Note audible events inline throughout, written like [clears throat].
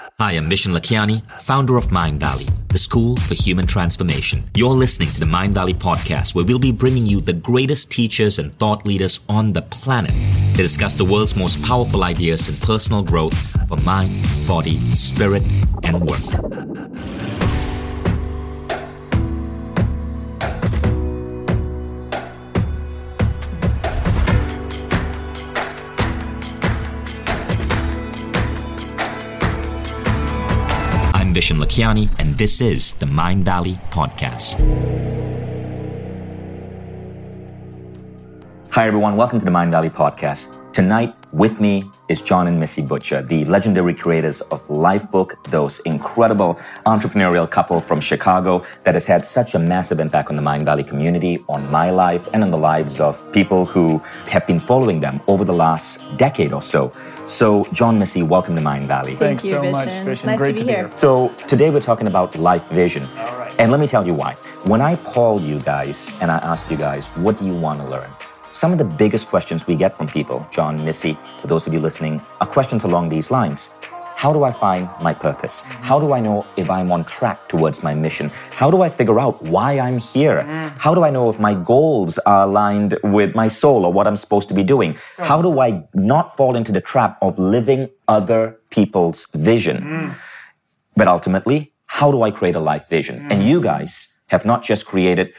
Hi, I'm Vishen Lakhiani, founder of Mindvalley, the school for human transformation. You're listening to the Mindvalley podcast, where we'll be bringing you the greatest teachers and thought leaders on the planet to discuss the world's most powerful ideas in personal growth for mind, body, spirit, and work. Vishen Lakhiani, and this is the Mindvalley Podcast. Hi, everyone. Welcome to the Mindvalley Podcast. Tonight, with me is Jon and Missy Butcher, the legendary creators of Lifebook, those incredible entrepreneurial couple from Chicago that has had such a massive impact on the Mindvalley community, on my life, and on the lives of people who have been following them over the last decade or so. So, Jon Missy, welcome to Mindvalley. Thank Thanks you, so Vishen. much, Vishen. Nice Great to be here. So, today we're talking about life vision. All right. And let me tell you why. When I call you guys and I ask you guys, what do you want to learn? Some of the biggest questions we get from people, Jon, Missy, for those of you listening, are questions along these lines. How do I find my purpose? How do I know if I'm on track towards my mission? How do I figure out why I'm here? Mm. How do I know if my goals are aligned with my soul or what I'm supposed to be doing? How do I not fall into the trap of living other people's vision? Mm. But ultimately, how do I create a life vision? And mm. you guys have not just created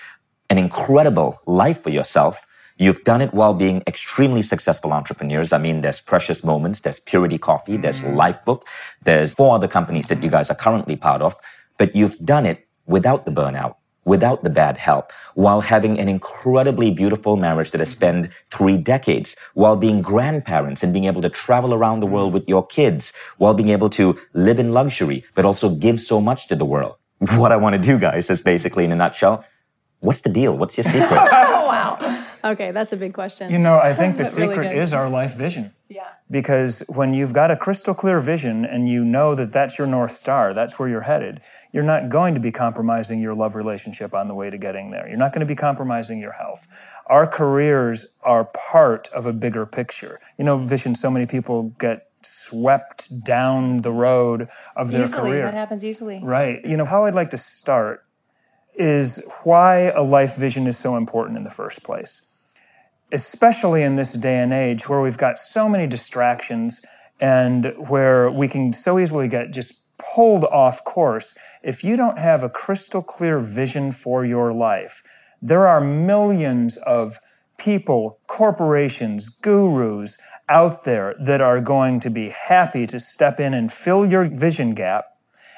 an incredible life for yourself. You've done it while being extremely successful entrepreneurs. I mean, there's Precious Moments, there's Purity Coffee, there's mm. Lifebook, there's four other companies that you guys are currently part of, but you've done it without the burnout, without the bad health, while having an incredibly beautiful marriage that has mm-hmm. spanned three decades, while being grandparents and being able to travel around the world mm-hmm. with your kids, while being able to live in luxury, but also give so much to the world. [laughs] What I want to do, guys, is basically in a nutshell, what's the deal? What's your secret? [laughs] Oh, wow. Okay, that's a big question. You know, I think [laughs] the But really secret is our life vision. yeah. Because when you've got a crystal clear vision and you know that that's your North Star, that's where you're headed, you're not going to be compromising your love relationship on the way to getting there. You're not going to be compromising your health. Our careers are part of a bigger picture. You know, vision, so many people get swept down the road of their Easily. career. That happens easily. Right. You know, how I'd like to start is why a life vision is so important in the first place. Especially in this day and age where we've got so many distractions and where we can so easily get just pulled off course. If you don't have a crystal clear vision for your life, there are millions of people, corporations, gurus out there that are going to be happy to step in and fill your vision gap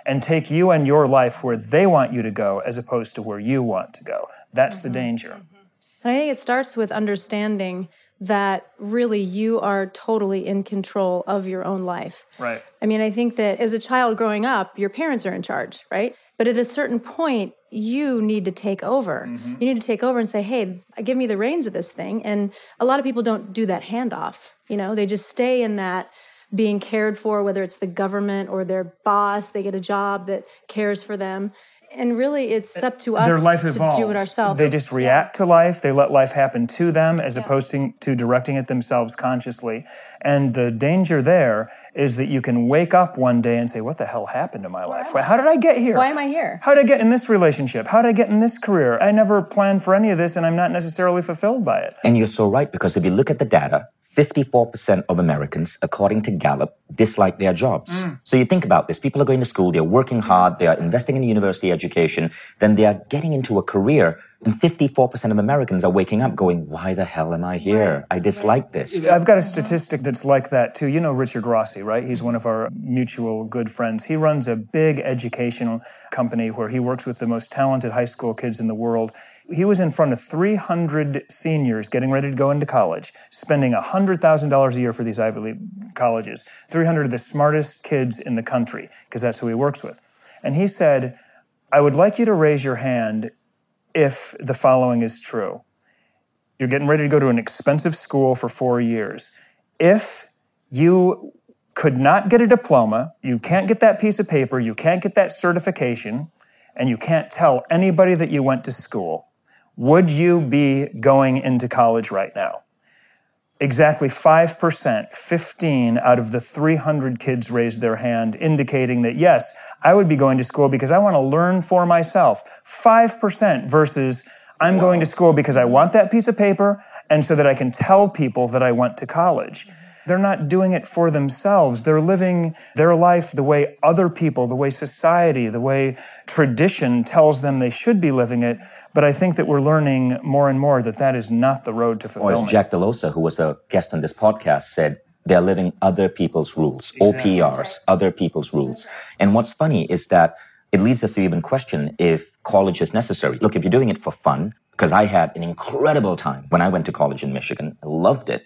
and take you and your life where they want you to go as opposed to where you want to go. That's the mm-hmm. danger. Mm-hmm. And I think it starts with understanding that really you are totally in control of your own life. Right. I mean, I think that as a child growing up, your parents are in charge, right? But at a certain point, you need to take over. Mm-hmm. You need to take over and say, hey, give me the reins of this thing. And a lot of people don't do that handoff. You know, they just stay in that being cared for, whether it's the government or their boss, they get a job that cares for them. And really, it's up to us Their life to evolves. do it ourselves. They just react to life. They let life happen to them as opposed to, to directing it themselves consciously. And the danger there is that you can wake up one day and say, What the hell happened to my life? How did I get here? Why am I here? How did I get in this relationship? How did I get in this career? I never planned for any of this and I'm not necessarily fulfilled by it. And you're so right, because if you look at the data, 54% of Americans, according to Gallup, dislike their jobs. Mm. So you think about this. People are going to school, they're working hard, they are investing in university education, then they are getting into a career, and 54% of Americans are waking up going, why the hell am I here? I dislike this. I've got a statistic that's like that too. You know Richard Rossi, right? He's one of our mutual good friends. He runs a big educational company where he works with the most talented high school kids in the world. He was in front of 300 seniors getting ready to go into college, spending $100,000 a year for these Ivy League colleges. 300 of the smartest kids in the country, because that's who he works with. And he said, I would like you to raise your hand if the following is true. You're getting ready to go to an expensive school for four years. If you could not get a diploma, you can't get that piece of paper, you can't get that certification, and you can't tell anybody that you went to school, would you be going into college right now? Exactly 5%, 15 out of the 300 kids raised their hand, indicating that yes, I would be going to school because I want to learn for myself. 5% versus I'm going to school because I want that piece of paper and so that I can tell people that I went to college. They're not doing it for themselves. They're living their life the way other people, the way society, the way tradition tells them they should be living it. But I think that we're learning more and more that that is not the road to fulfillment. Or as Jack Delosa, who was a guest on this podcast, said, they're living other people's rules, exactly. OPRs, other people's rules. And what's funny is that it leads us to even question if college is necessary. Look, if you're doing it for fun, because I had an incredible time when I went to college in Michigan, I loved it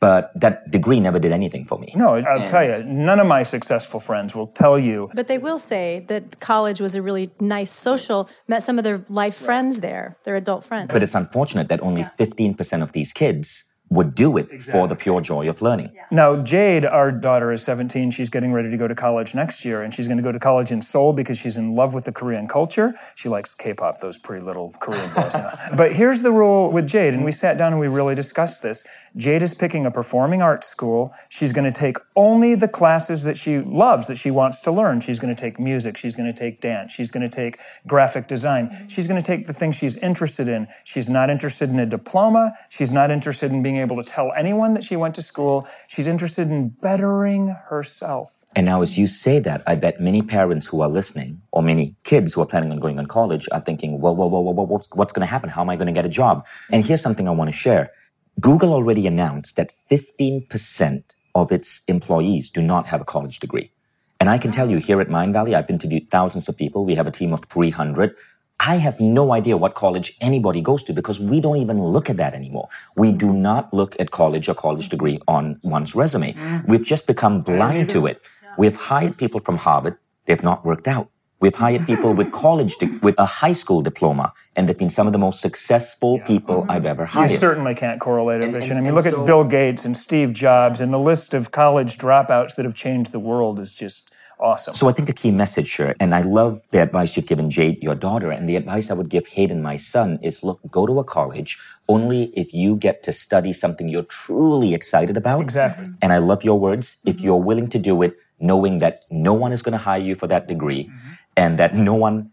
but that degree never did anything for me. No, I'll and tell you, none of my successful friends will tell you. But they will say that college was a really nice social, met some of their life friends there, their adult friends. But it's unfortunate that only yeah. 15% of these kids would do it exactly. for the pure joy of learning. Yeah. Now, Jade, our daughter, is 17. She's getting ready to go to college next year, and she's going to go to college in Seoul because she's in love with the Korean culture. She likes K-pop, those pretty little Korean boys. You. [laughs] But here's the rule with Jade, and we sat down and we really discussed this. Jade is picking a performing arts school. She's going to take only the classes that she loves, that she wants to learn. She's going to take music. She's going to take dance. She's going to take graphic design. Mm-hmm. She's going to take the things she's interested in. She's not interested in a diploma. She's not interested in being able to tell anyone that she went to school. She's interested in bettering herself. And now, as you say that, I bet many parents who are listening, or many kids who are planning on going on college, are thinking, "Well, well, well, well, what's, what's going to happen? How am I going to get a job?" And here's something I want to share. Google already announced that 15% of its employees do not have a college degree. And I can tell you here at Mindvalley, I've interviewed thousands of people. We have a team of 300. I have no idea what college anybody goes to because we don't even look at that anymore. We do not look at college or college degree on one's resume. Mm-hmm. We've just become blind to it. We've hired people from Harvard. They've not worked out. We've hired people with college, di- with a high school diploma, and they've been some of the most successful yeah. people mm-hmm. I've ever hired. You certainly can't correlate it, Vishen. I mean, look so, at Bill Gates and Steve Jobs, and the list of college dropouts that have changed the world is just awesome. So I think the key message here, and I love the advice you've given Jade, your daughter, and the advice I would give Hayden, my son, is look, go to a college only if you get to study something you're truly excited about. Exactly. And I love your words. If mm-hmm. you're willing to do it, knowing that no one is going to hire you for that degree mm-hmm. and that no one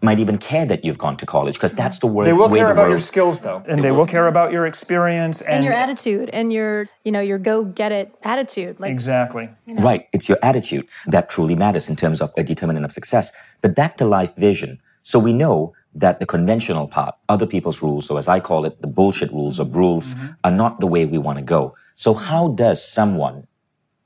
might even care that you've gone to college because that's the word. They will care the about your skills, though, and they, will, care about your experience and, and, your attitude and your, you know, your go get it attitude. Like exactly you know. right. It's your attitude that truly matters in terms of a determinant of success. But back to life vision. So we know that the conventional part, other people's rules, or as I call it, the bullshit rules or rules, mm-hmm. are not the way we want to go. So how does someone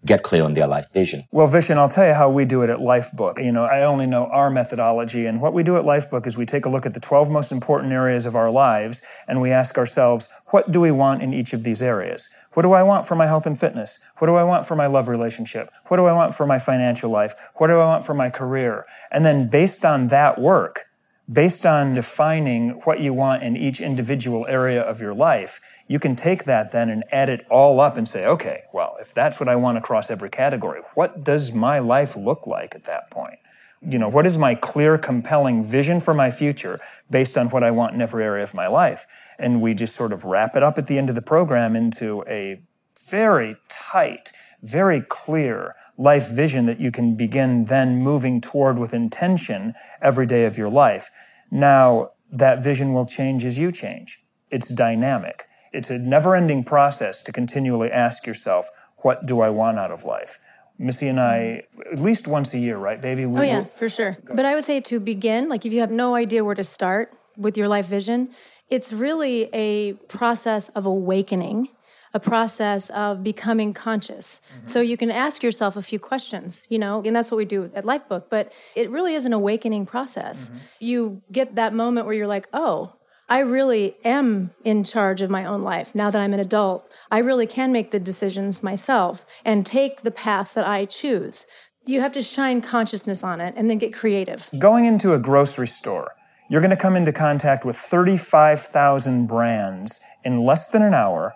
get clear on their life vision. Well, Vishen, I'll tell you how we do it at Lifebook. You know, I only know our methodology, and what we do at Lifebook is we take a look at the 12 most important areas of our lives, and we ask ourselves, what do we want in each of these areas? What do I want for my health and fitness? What do I want for my love relationship? What do I want for my financial life? What do I want for my career? And then based on that work, based on defining what you want in each individual area of your life, you can take that then and add it all up and say, okay, well, if that's what I want across every category, what does my life look like at that point? You know, what is my clear, compelling vision for my future based on what I want in every area of my life? And we just sort of wrap it up at the end of the program into a very tight, very clear, life vision that you can begin then moving toward with intention every day of your life. Now, that vision will change as you change. It's dynamic. It's a never ending process to continually ask yourself, what do I want out of life? Missy and I, at least once a year, right, baby? We, oh, yeah, for sure. But I would say to begin, like if you have no idea where to start with your life vision, it's really a process of awakening a process of becoming conscious. Mm-hmm. So you can ask yourself a few questions, you know, and that's what we do at Lifebook, but it really is an awakening process. Mm-hmm. You get that moment where you're like, oh, I really am in charge of my own life now that I'm an adult. I really can make the decisions myself and take the path that I choose. You have to shine consciousness on it and then get creative. Going into a grocery store, you're going to come into contact with 35,000 brands in less than an hour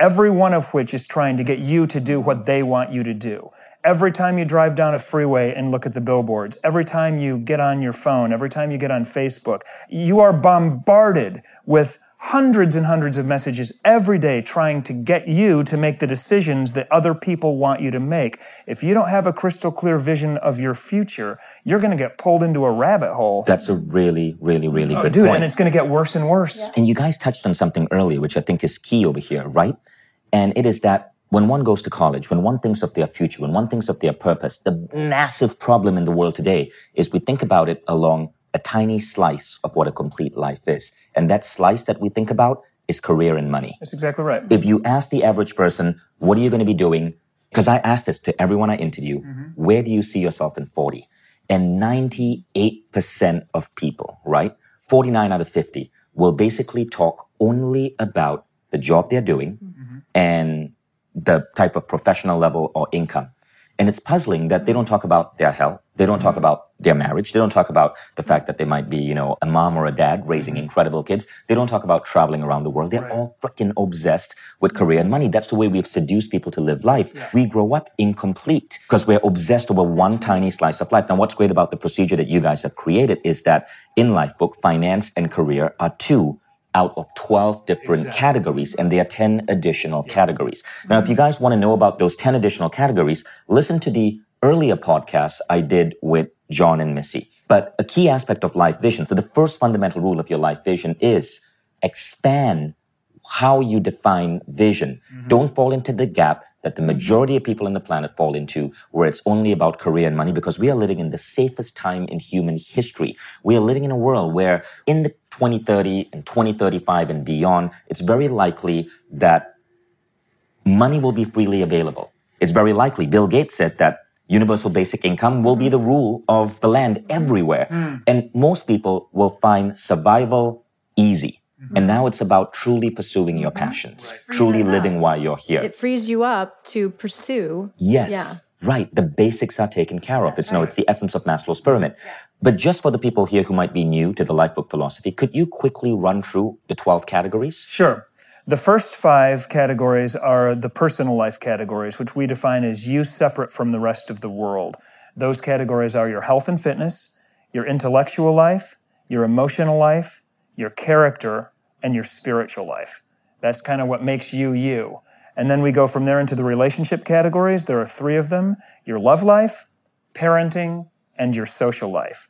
every one of which is trying to get you to do what they want you to do. Every time you drive down a freeway and look at the billboards, every time you get on your phone, every time you get on Facebook, you are bombarded with hundreds and hundreds of messages every day trying to get you to make the decisions that other people want you to make. If you don't have a crystal clear vision of your future, you're going to get pulled into a rabbit hole. That's a really, really, really Oh, good dude, point. and it's going to get worse and worse. And you guys touched on something earlier, which I think is key over here, right? And it is that when one goes to college, when one thinks of their future, when one thinks of their purpose, the massive problem in the world today is we think about it along a tiny slice of what a complete life is. And that slice that we think about is career and money. That's exactly right. If you ask the average person, what are you going to be doing? Because I asked this to everyone I interview, mm-hmm. where do you see yourself in 40? And 98% of people, right? 49 out of 50 will basically talk only about the job they're doing mm-hmm. and the type of professional level or income. And it's puzzling that they don't talk about their health. They don't talk mm-hmm. about their marriage. They don't talk about the fact mm. that they might be, you know, a mom or a dad raising mm-hmm. incredible kids. They don't talk about traveling around the world. They're all freaking obsessed with career and money. That's the way we've seduced people to live life. We grow up incomplete because we're obsessed over one tiny slice of life. Now, what's great about the procedure that you guys have created is that in Lifebook, finance and career are two out of 12 different categories and there are 10 additional categories. Now, if you mm-hmm. guys want to know about those 10 additional categories, listen to the earlier podcast I did with Jon and Missy. But a key aspect of life vision, so the first fundamental rule of your life vision is expand how you define vision. Mm-hmm. Don't fall into the gap that the majority of people on the planet fall into, where it's only about career and money, because we are living in the safest time in human history. We are living in a world where in the 2030 and 2035 and beyond, it's very likely that money will be freely available. It's very likely. Bill Gates said that universal basic income will be the mm. rule of the land mm. everywhere. Mm. And most people will find survival easy. Mm-hmm. And now it's about truly pursuing your mm-hmm. passions, truly living while you're here. It frees you up to pursue. Yes. Yeah. Right. The basics are taken care of. It's no, it's the essence of Maslow's pyramid. But just for the people here who might be new to the Lifebook philosophy, could you quickly run through the 12 categories? Sure. The first five categories are the personal life categories, which we define as you separate from the rest of the world. Those categories are your health and fitness, your intellectual life, your emotional life, your character, and your spiritual life. That's kind of what makes you you. And then we go from there into the relationship categories. There are three of them your love life, parenting, and your social life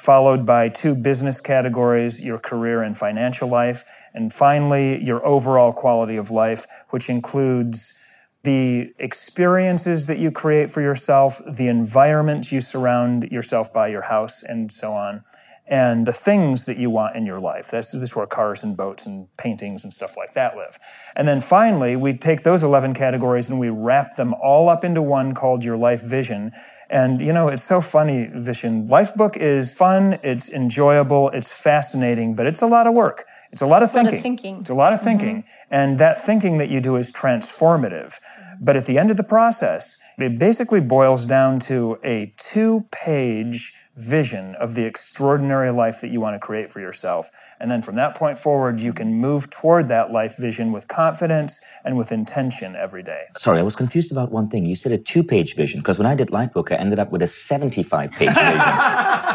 followed by two business categories, your career and financial life, and finally, your overall quality of life, which includes the experiences that you create for yourself, the environment you surround yourself by, your house, and so on, and the things that you want in your life. This is, where cars and boats and paintings and stuff like that live. And then finally, we take those 11 categories and we wrap them all up into one called your life vision. And you know, it's so funny, Vishen. Lifebook is fun, it's enjoyable, it's fascinating, but it's a lot of work. It's a lot of lot of thinking. thinking. It's a lot of mm-hmm. thinking. And that thinking that you do is transformative. But at the end of the process, it basically boils down to a two page vision of the extraordinary life that you want to create for yourself. And then from that point forward, you can move toward that life vision with confidence and with intention every day. Sorry, I was confused about one thing. You said a two page vision, because when I did Lifebook, I ended up with a 75 page vision. [laughs]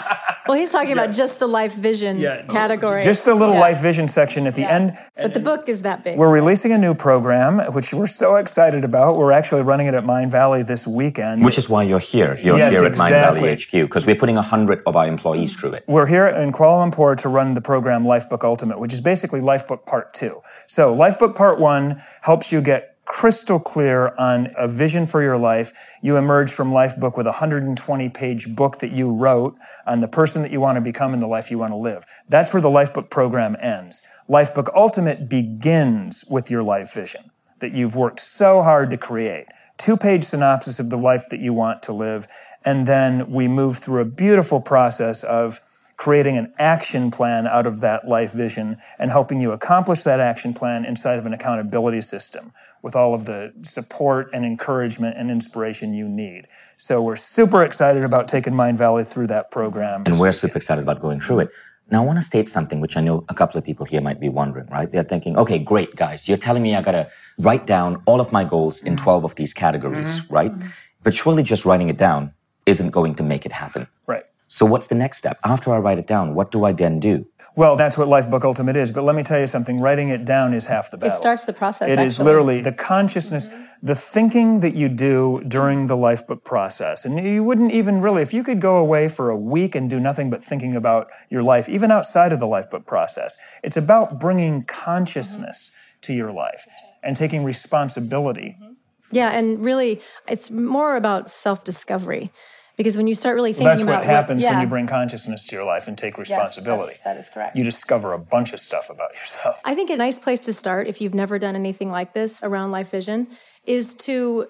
Well, he's talking about just the life vision category. Just the little Yeah. life vision section at the Yeah. end. But the book is that big. We're releasing a new program, which we're so excited about. We're actually running it at Mindvalley this weekend. Which is why you're here. You're Yes, here at Mindvalley. HQ, because we're putting 100 of our employees through it. We're here in Kuala Lumpur to run the program Lifebook Ultimate, which is basically Lifebook Part 2. So Lifebook Part 1 helps you get crystal clear on a vision for your life. You emerge from Lifebook with a 120 page book that you wrote on the person that you want to become and the life you want to live. That's where the Lifebook program ends. Lifebook Ultimate begins with your life vision that you've worked so hard to create. Two page synopsis of the life that you want to live. And then we move through a beautiful process of creating an action plan out of that life vision and helping you accomplish that action plan inside of an accountability system with all of the support and encouragement and inspiration you need. So we're super excited about taking Mindvalley through that program. And we're super excited about going through it. Now, I want to state something which I know a couple of people here might be wondering, right? They're thinking, okay, great, guys. You're telling me I got to write down all of my goals in 12 of these categories, mm-hmm. right? Mm-hmm. But surely just writing it down isn't going to make it happen. Right. So what's the next step? After I write it down, what do I then do? Well, that's what Lifebook Ultimate is. But let me tell you something writing it down is half the battle. It starts the process. It is actually. literally the consciousness, the thinking that you do during the Lifebook process. And you wouldn't even really, if you could go away for a week and do nothing but thinking about your life, even outside of the Lifebook process, it's about bringing consciousness to your life and taking responsibility. Mm-hmm. Yeah, and really, it's more about self discovery. Because when you start really thinking That's about what happens when yeah. you bring consciousness to your life and take responsibility. that's- that is correct. You discover a bunch of stuff about yourself. I think a nice place to start, if you've never done anything like this around life vision, is to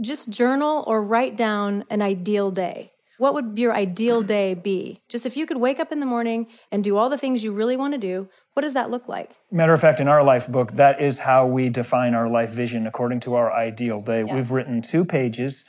just journal or write down an ideal day. What would your ideal [clears throat] day be? Just if you could wake up in the morning and do all the things you really want to do, what does that look like? Matter of fact, in our life book, that is how we define our life vision according to our ideal day. We've written two pages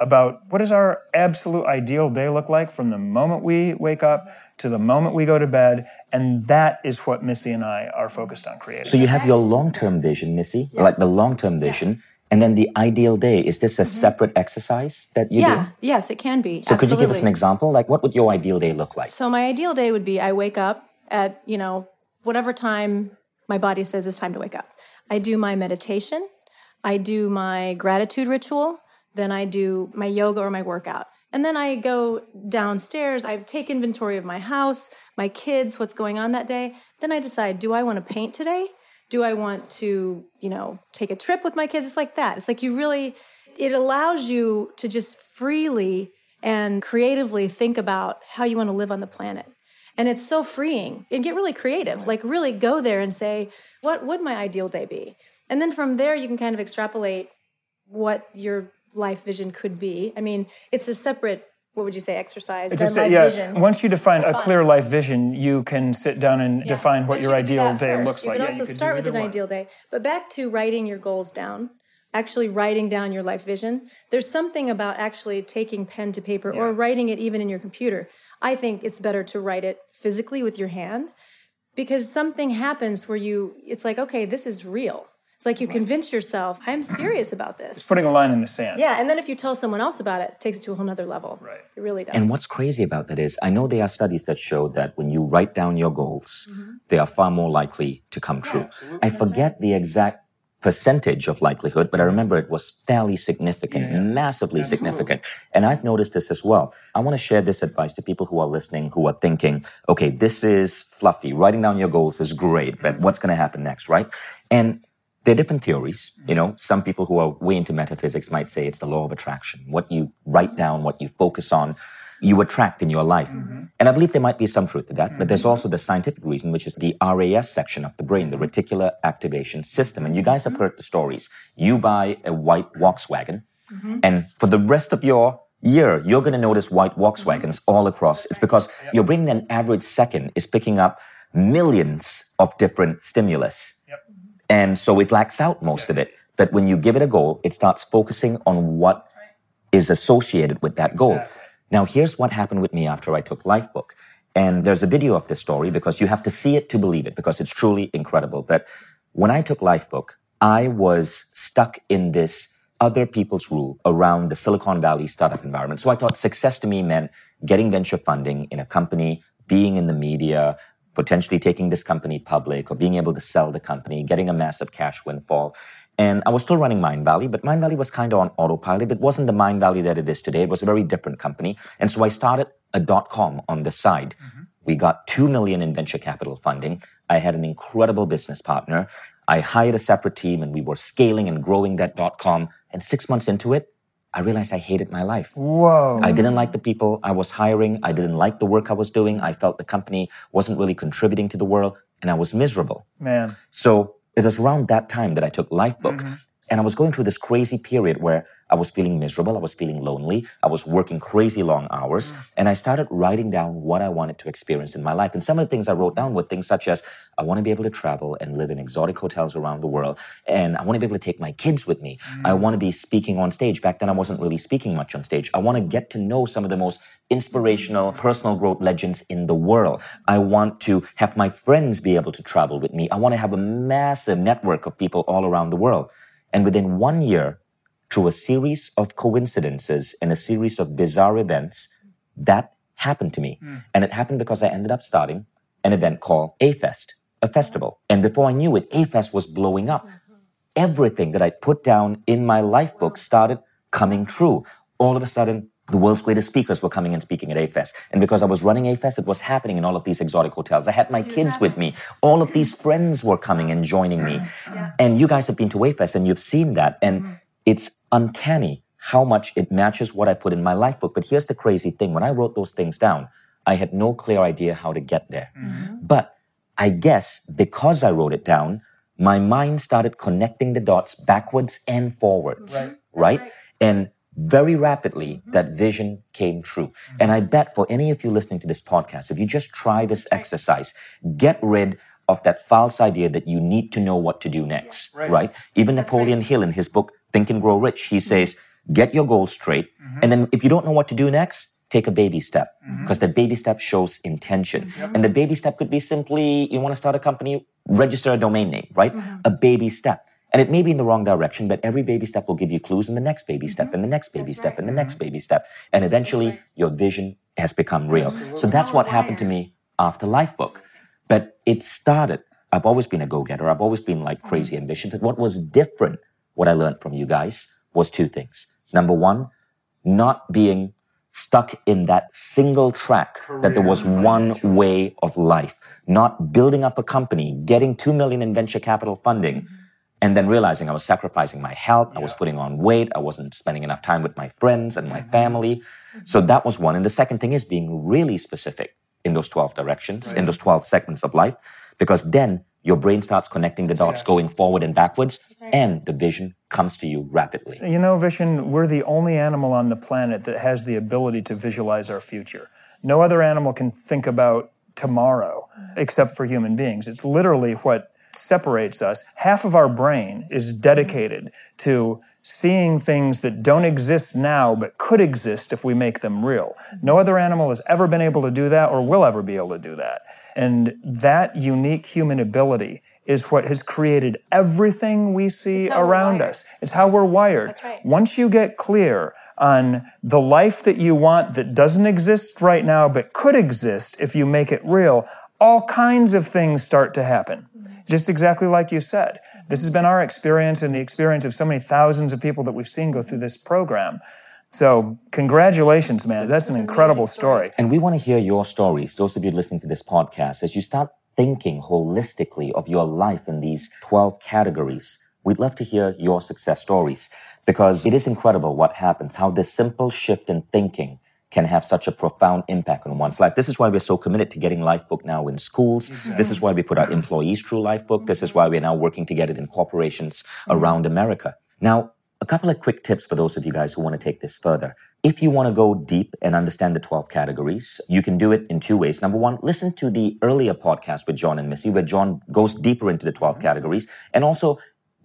about what does our absolute ideal day look like from the moment we wake up to the moment we go to bed. And that is what Missy and I are focused on creating. So you have your long-term vision, Missy, like the long-term vision, and then the ideal day. Is this a separate exercise that you Mm-hmm. Yeah, do? yes, it can be. So could you give us an example? Like what would your ideal day look like? So my ideal day would be I wake up at, you know, whatever time my body says it's time to wake up. I do my meditation, I do my gratitude ritual, then I do my yoga or my workout. And then I go downstairs, I take inventory of my house, my kids, what's going on that day. Then I decide, do I want to paint today? Do I want to, you know, take a trip with my kids? It's like that. It's like you really it allows you to just freely and creatively think about how you want to live on the planet. And it's so freeing and get really creative. Like, really go there and say, what would my ideal day be? And then from there, you can kind of extrapolate what your life vision could be. I mean, it's a separate, what would you say, exercise It's life yeah, vision. once you define a clear life vision, you can sit down and define what But your you ideal day first. looks you like. Could Yeah, also you start with an one. ideal day. But back to writing your goals down, actually writing down your life vision. There's something about actually taking pen to paper or writing it even in your computer. I think it's better to write it physically with your hand because something happens where you it's like okay, this is real. It's like you convince yourself, I'm serious about this. Putting a line in the sand. Yeah, and then if you tell someone else about it, it takes it to a whole nother level. Right. It really does. And what's crazy about that is, I know there are studies that show that when you write down your goals, Mm-hmm. they are far more likely to come true. I forget the exact percentage of likelihood, but I remember it was fairly significant, massively significant. And I've noticed this as well. I want to share this advice to people who are listening, who are thinking, okay, this is fluffy. Writing down your goals is great, but what's going to happen next, right? And there are different theories. You know, some people who are way into metaphysics might say it's the law of attraction. What you write down, what you focus on, you attract in your life. Mm-hmm. And I believe there might be some truth to that, but there's mm-hmm. also the scientific reason, which is the RAS section of the brain, the reticular activation system. And you guys have mm-hmm. heard the stories. You buy a white Volkswagen, and for the rest of your year, you're going to notice white Volkswagens all across. It's because your brain in an average second is picking up millions of different stimulus. And so it lacks out most of it. But when you give it a goal, it starts focusing on what is associated with that goal. Now, here's what happened with me after I took Lifebook. And there's a video of this story because you have to see it to believe it because it's truly incredible. But when I took Lifebook, I was stuck in this other people's rule around the Silicon Valley startup environment. So I thought success to me meant getting venture funding in a company, being in the media, potentially taking this company public or being able to sell the company, getting a massive cash windfall. And I was still running Mindvalley, but Mindvalley was kind of on autopilot. It wasn't the Mindvalley that it is today. It was a very different company. And so I started a dot com on the side. Mm-hmm. We got 2 million in venture capital funding. I had an incredible business partner. I hired a separate team and we were scaling and growing that dot com. And six months into it, I realized I hated my life. Whoa. I didn't like the people I was hiring. I didn't like the work I was doing. I felt the company wasn't really contributing to the world and I was miserable. Man. So it was around that time that I took Lifebook. Mm-hmm. And I was going through this crazy period where I was feeling miserable. I was feeling lonely. I was working crazy long hours. Mm. And I started writing down what I wanted to experience in my life. And some of the things I wrote down were things such as I want to be able to travel and live in exotic hotels around the world. And I want to be able to take my kids with me. I mm. want to be speaking on stage. Back then, I wasn't really speaking much on stage. I want to get to know some of the most inspirational personal growth legends in the world. I want to have my friends be able to travel with me. I want to have a massive network of people all around the world. And within one year, through a series of coincidences and a series of bizarre events, that happened to me. Hmm. And it happened because I ended up starting an event called A-Fest, a festival. And before I knew it, A-Fest was blowing up. Mm-hmm. Everything that I put down in my life book started coming true. All of a sudden, the world's greatest speakers were coming and speaking at A-Fest. And because I was running A-Fest, it was happening in all of these exotic hotels. I had my kids with me. All of these friends were coming and joining me. And you guys have been to A-Fest and you've seen that. And mm-hmm. it's uncanny how much it matches what I put in my life book. But here's the crazy thing. When I wrote those things down, I had no clear idea how to get there. Mm-hmm. But I guess because I wrote it down, my mind started connecting the dots backwards and forwards. Right. And very rapidly, mm-hmm. that vision came true. Mm-hmm. And I bet for any of you listening to this podcast, if you just try this exercise, get rid of that false idea that you need to know what to do next, right? Even Napoleon Hill in his book, Think and Grow Rich, he says, get your goals straight. And then if you don't know what to do next, take a baby step because the baby step shows intention. And the baby step could be simply, you want to start a company, register a domain name, right? A baby step. And it may be in the wrong direction, but every baby step will give you clues in the next baby step and the next baby step and the next baby step. And eventually your vision has become real. So that's what happened to me after Lifebook. But it started, I've always been a go-getter. I've always been like crazy ambitious. But what was different, what I learned from you guys was two things. Number one, not being stuck in that single track that there was one way of life, not building up a company, getting 2 million in venture capital funding, mm-hmm. and then realizing I was sacrificing my health, I was putting on weight, I wasn't spending enough time with my friends and my mm-hmm. family. So mm-hmm. that was one. And the second thing is being really specific in those 12 directions, in those 12 segments of life, because then your brain starts connecting the dots going forward and backwards, and the vision comes to you rapidly. You know, Vishen, we're the only animal on the planet that has the ability to visualize our future. No other animal can think about tomorrow except for human beings. It's literally what separates us. Half of our brain is dedicated to seeing things that don't exist now but could exist if we make them real. No other animal has ever been able to do that or will ever be able to do that. And that unique human ability is what has created everything we see around us. It's how we're wired. Right. Once you get clear on the life that you want that doesn't exist right now but could exist if you make it real, all kinds of things start to happen. Just exactly like you said. This has been our experience and the experience of so many thousands of people that we've seen go through this program. So, congratulations, man. That's an incredible story. And we want to hear your stories, those of you listening to this podcast, as you start thinking holistically of your life in these 12 categories. We'd love to hear your success stories because it is incredible what happens, how this simple shift in thinking can have such a profound impact on one's life. This is why we're so committed to getting Lifebook now in schools. This is why we put our employees through Lifebook. This is why we're now working to get it in corporations mm-hmm. around America. Now, a couple of quick tips for those of you guys who want to take this further. If you want to go deep and understand the 12 categories, you can do it in two ways. Number one, listen to the earlier podcast with Jon and Missy, where Jon goes deeper into the 12 mm-hmm. categories and also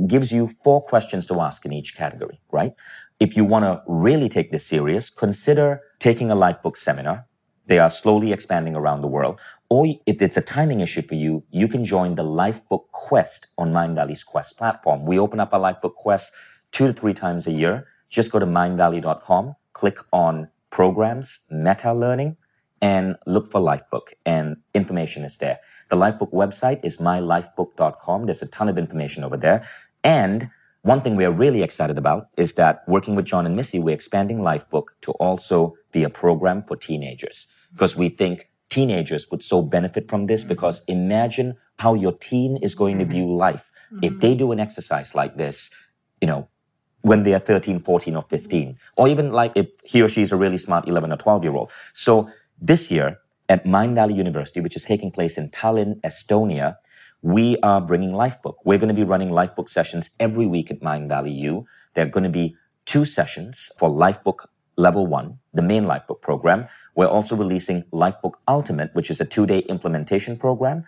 gives you four questions to ask in each category, right? If you want to really take this serious, consider taking a Lifebook seminar. They are slowly expanding around the world. Or if it's a timing issue for you, you can join the Lifebook Quest on Mindvalley's Quest platform. We open up a Lifebook Quest two to three times a year. Just go to mindvalley.com, click on programs, meta learning, and look for Lifebook and information is there. The Lifebook website is mylifebook.com. There's a ton of information over there. And one thing we are really excited about is that working with Jon and Missy, we're expanding Lifebook to also be a program for teenagers because we think teenagers would so benefit from this mm-hmm. because imagine how your teen is going to mm-hmm. view life. If mm-hmm. they do an exercise like this, you know, when they are 13, 14, or 15, or even like if he or she is a really smart 11 or 12 year old. So this year at Mindvalley University, which is taking place in Tallinn, Estonia, we are bringing Lifebook. We're going to be running Lifebook sessions every week at Mindvalley U. There are going to be two sessions for Lifebook Level 1, the main Lifebook program. We're also releasing Lifebook Ultimate, which is a two-day implementation program.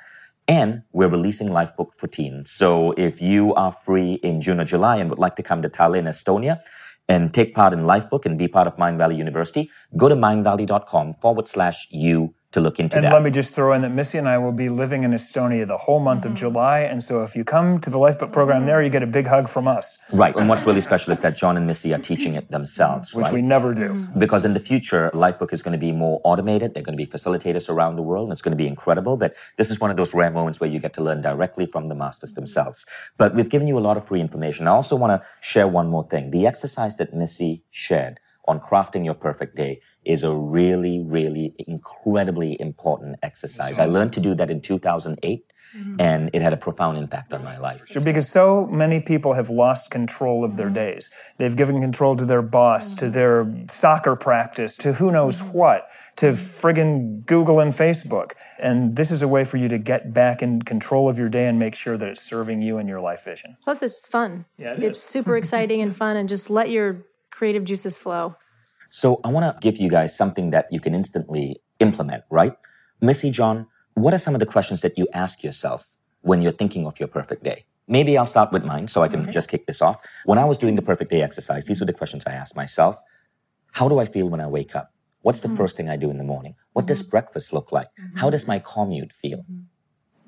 And we're releasing Lifebook for teens. So if you are free in June or July and would like to come to Tallinn, Estonia, and take part in Lifebook and be part of Mindvalley University, go to mindvalley.com forward slash U to look into And that. let me just throw in that Missy and I will be living in Estonia the whole month of mm-hmm. July. And so if you come to the Lifebook program mm-hmm. there, you get a big hug from us, right. And what's really special is that Jon and Missy are teaching it themselves, which right? we never do. Mm-hmm. because in the future, Lifebook is going to be more automated. They're going to be facilitators around the world, and it's going to be incredible. But this is one of those rare moments where you get to learn directly from the masters themselves. But we've given you a lot of free information. I also want to share one more thing. The exercise that Missy shared on crafting your perfect day is a really, really incredibly important exercise. I learned to do that in 2008, mm-hmm. and it had a profound impact on my life. Sure, because so many people have lost control of their mm-hmm. days. They've given control to their boss, to mm-hmm. their soccer practice, to who knows what, to friggin' Google and Facebook. And this is a way for you to get back in control of your day and make sure that it's serving you and your life vision. Plus, it's fun. Yeah, it it's is. super [laughs] exciting and fun, and just let your creative juices flow. So I want to give you guys something that you can instantly implement, right? Missy, Jon, what are some of the questions that you ask yourself when you're thinking of your perfect day? Maybe I'll start with mine so I can just kick this off. When I was doing the perfect day exercise, these were the questions I asked myself. How do I feel when I wake up? What's the mm-hmm. first thing I do in the morning? What does mm-hmm. breakfast look like? Mm-hmm. How does my commute feel?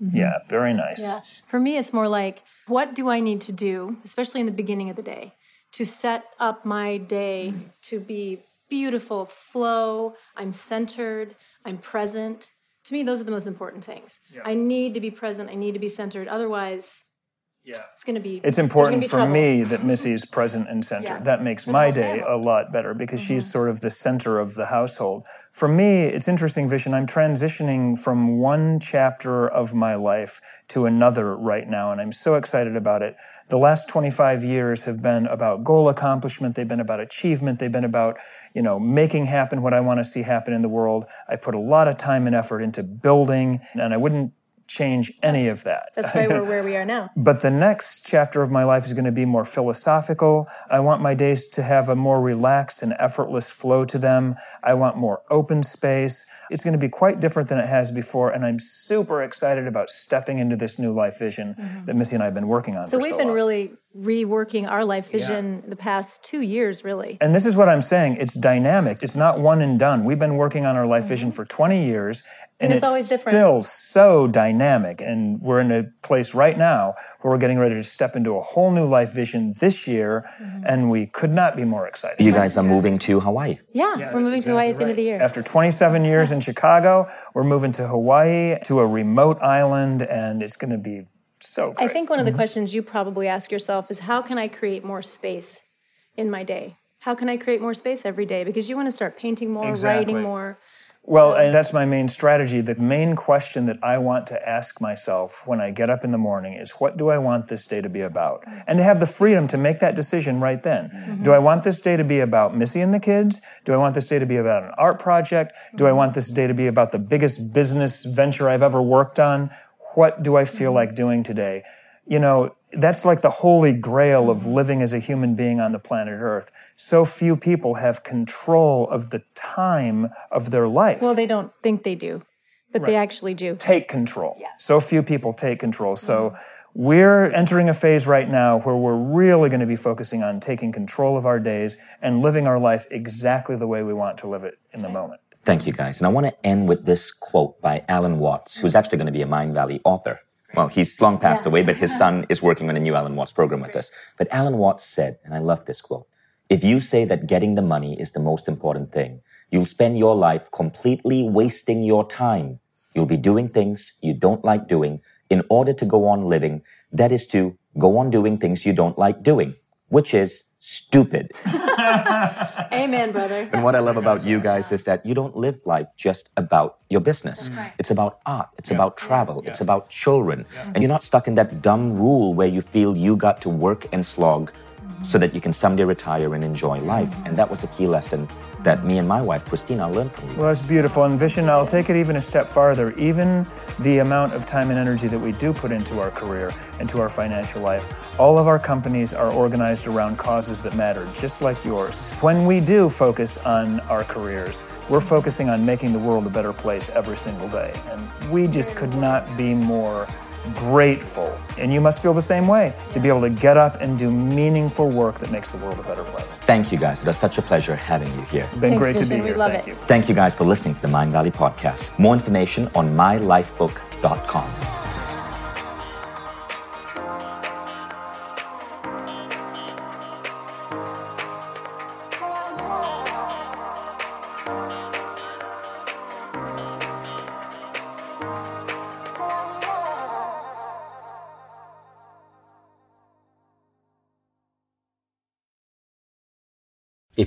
Yeah, very nice. Yeah. For me, it's more like, what do I need to do, especially in the beginning of the day, to set up my day mm-hmm. to be beautiful, flow, I'm centered, I'm present. To me, those are the most important things. I need to be present, I need to be centered. Otherwise, Yeah. it's going to be. It's important be for trouble. me that Missy is present and [laughs] centered. Yeah. That makes my day. Mm-hmm. a lot better because she's sort of the center of the household. For me, it's interesting, Vishen. I'm transitioning from one chapter of my life to another right now, and I'm so excited about it. The last 25 years have been about goal accomplishment. They've been about achievement. They've been about, you know, making happen what I want to see happen in the world. I put a lot of time and effort into building, and I wouldn't change any of that. That's why we're where we are now. [laughs] But the next chapter of my life is going to be more philosophical. I want my days to have a more relaxed and effortless flow to them. I want more open space. It's going to be quite different than it has before, and I'm super excited about stepping into this new life vision that Missy and I have been working on. Mm-hmm. So we've so been long. really reworking our life vision the past two years, really. And this is what I'm saying. It's dynamic. It's not one and done. We've been working on our life vision for 20 years, and, Mm-hmm. it's always different. still so dynamic. And we're in a place right now where we're getting ready to step into a whole new life vision this year, Mm-hmm. and we could not be more excited. You guys are moving to Hawaii. Yeah, we're moving to Hawaii at the end of the year. After 27 years in Chicago, we're moving to Hawaii to a remote island, and it's going to be so I think one of the mm-hmm. questions you probably ask yourself is how can I create more space in my day? How can I create more space every day? Because you want to start painting more, Exactly. writing more. Well, and that's my main strategy. The main question that I want to ask myself when I get up in the morning is what do I want this day to be about? Mm-hmm. And to have the freedom to make that decision right then. Mm-hmm. Do I want this day to be about Missy and the kids? Do I want this day to be about an art project? Do I want this day to be about the biggest business venture I've ever worked on? What do I feel like mm-hmm. doing today? You know, that's like the holy grail of mm-hmm. living as a human being on the planet Earth. So few people have control of the time of their life. Well, they don't think they do, but they actually do. take control. Yeah. So few people take control. So mm-hmm. we're entering a phase right now where we're really going to be focusing on taking control of our days and living our life exactly the way we want to live it in the moment. Thank you, guys. And I want to end with this quote by Alan Watts, who's actually going to be a Mindvalley author. Well, he's long passed away, but his [laughs] son is working on a new Alan Watts program with us. But Alan Watts said, and I love this quote, if you say that getting the money is the most important thing, you'll spend your life completely wasting your time. You'll be doing things you don't like doing in order to go on living. That is to go on doing things you don't like doing, which is stupid. [laughs] Amen, brother. And what I love about you guys is that you don't live life just about your business. It's about art. It's about travel. It's about children. And you're not stuck in that dumb rule where you feel you got to work and slog so that you can someday retire and enjoy life. And that was a key lesson that me and my wife, Kristina, learned from you. Well, that's beautiful. And Vishen, I'll take it even a step farther. Even the amount of time and energy that we do put into our career, and to our financial life, all of our companies are organized around causes that matter, just like yours. When we do focus on our careers, we're focusing on making the world a better place every single day. And we just could not be more grateful. And you must feel the same way to be able to get up and do meaningful work that makes the world a better place. Thank you guys. It was such a pleasure having you here. Been Thanks, great to Vishen. be We here. love Thank it. you. Thank you guys for listening to the Mindvalley podcast. More information on mylifebook.com.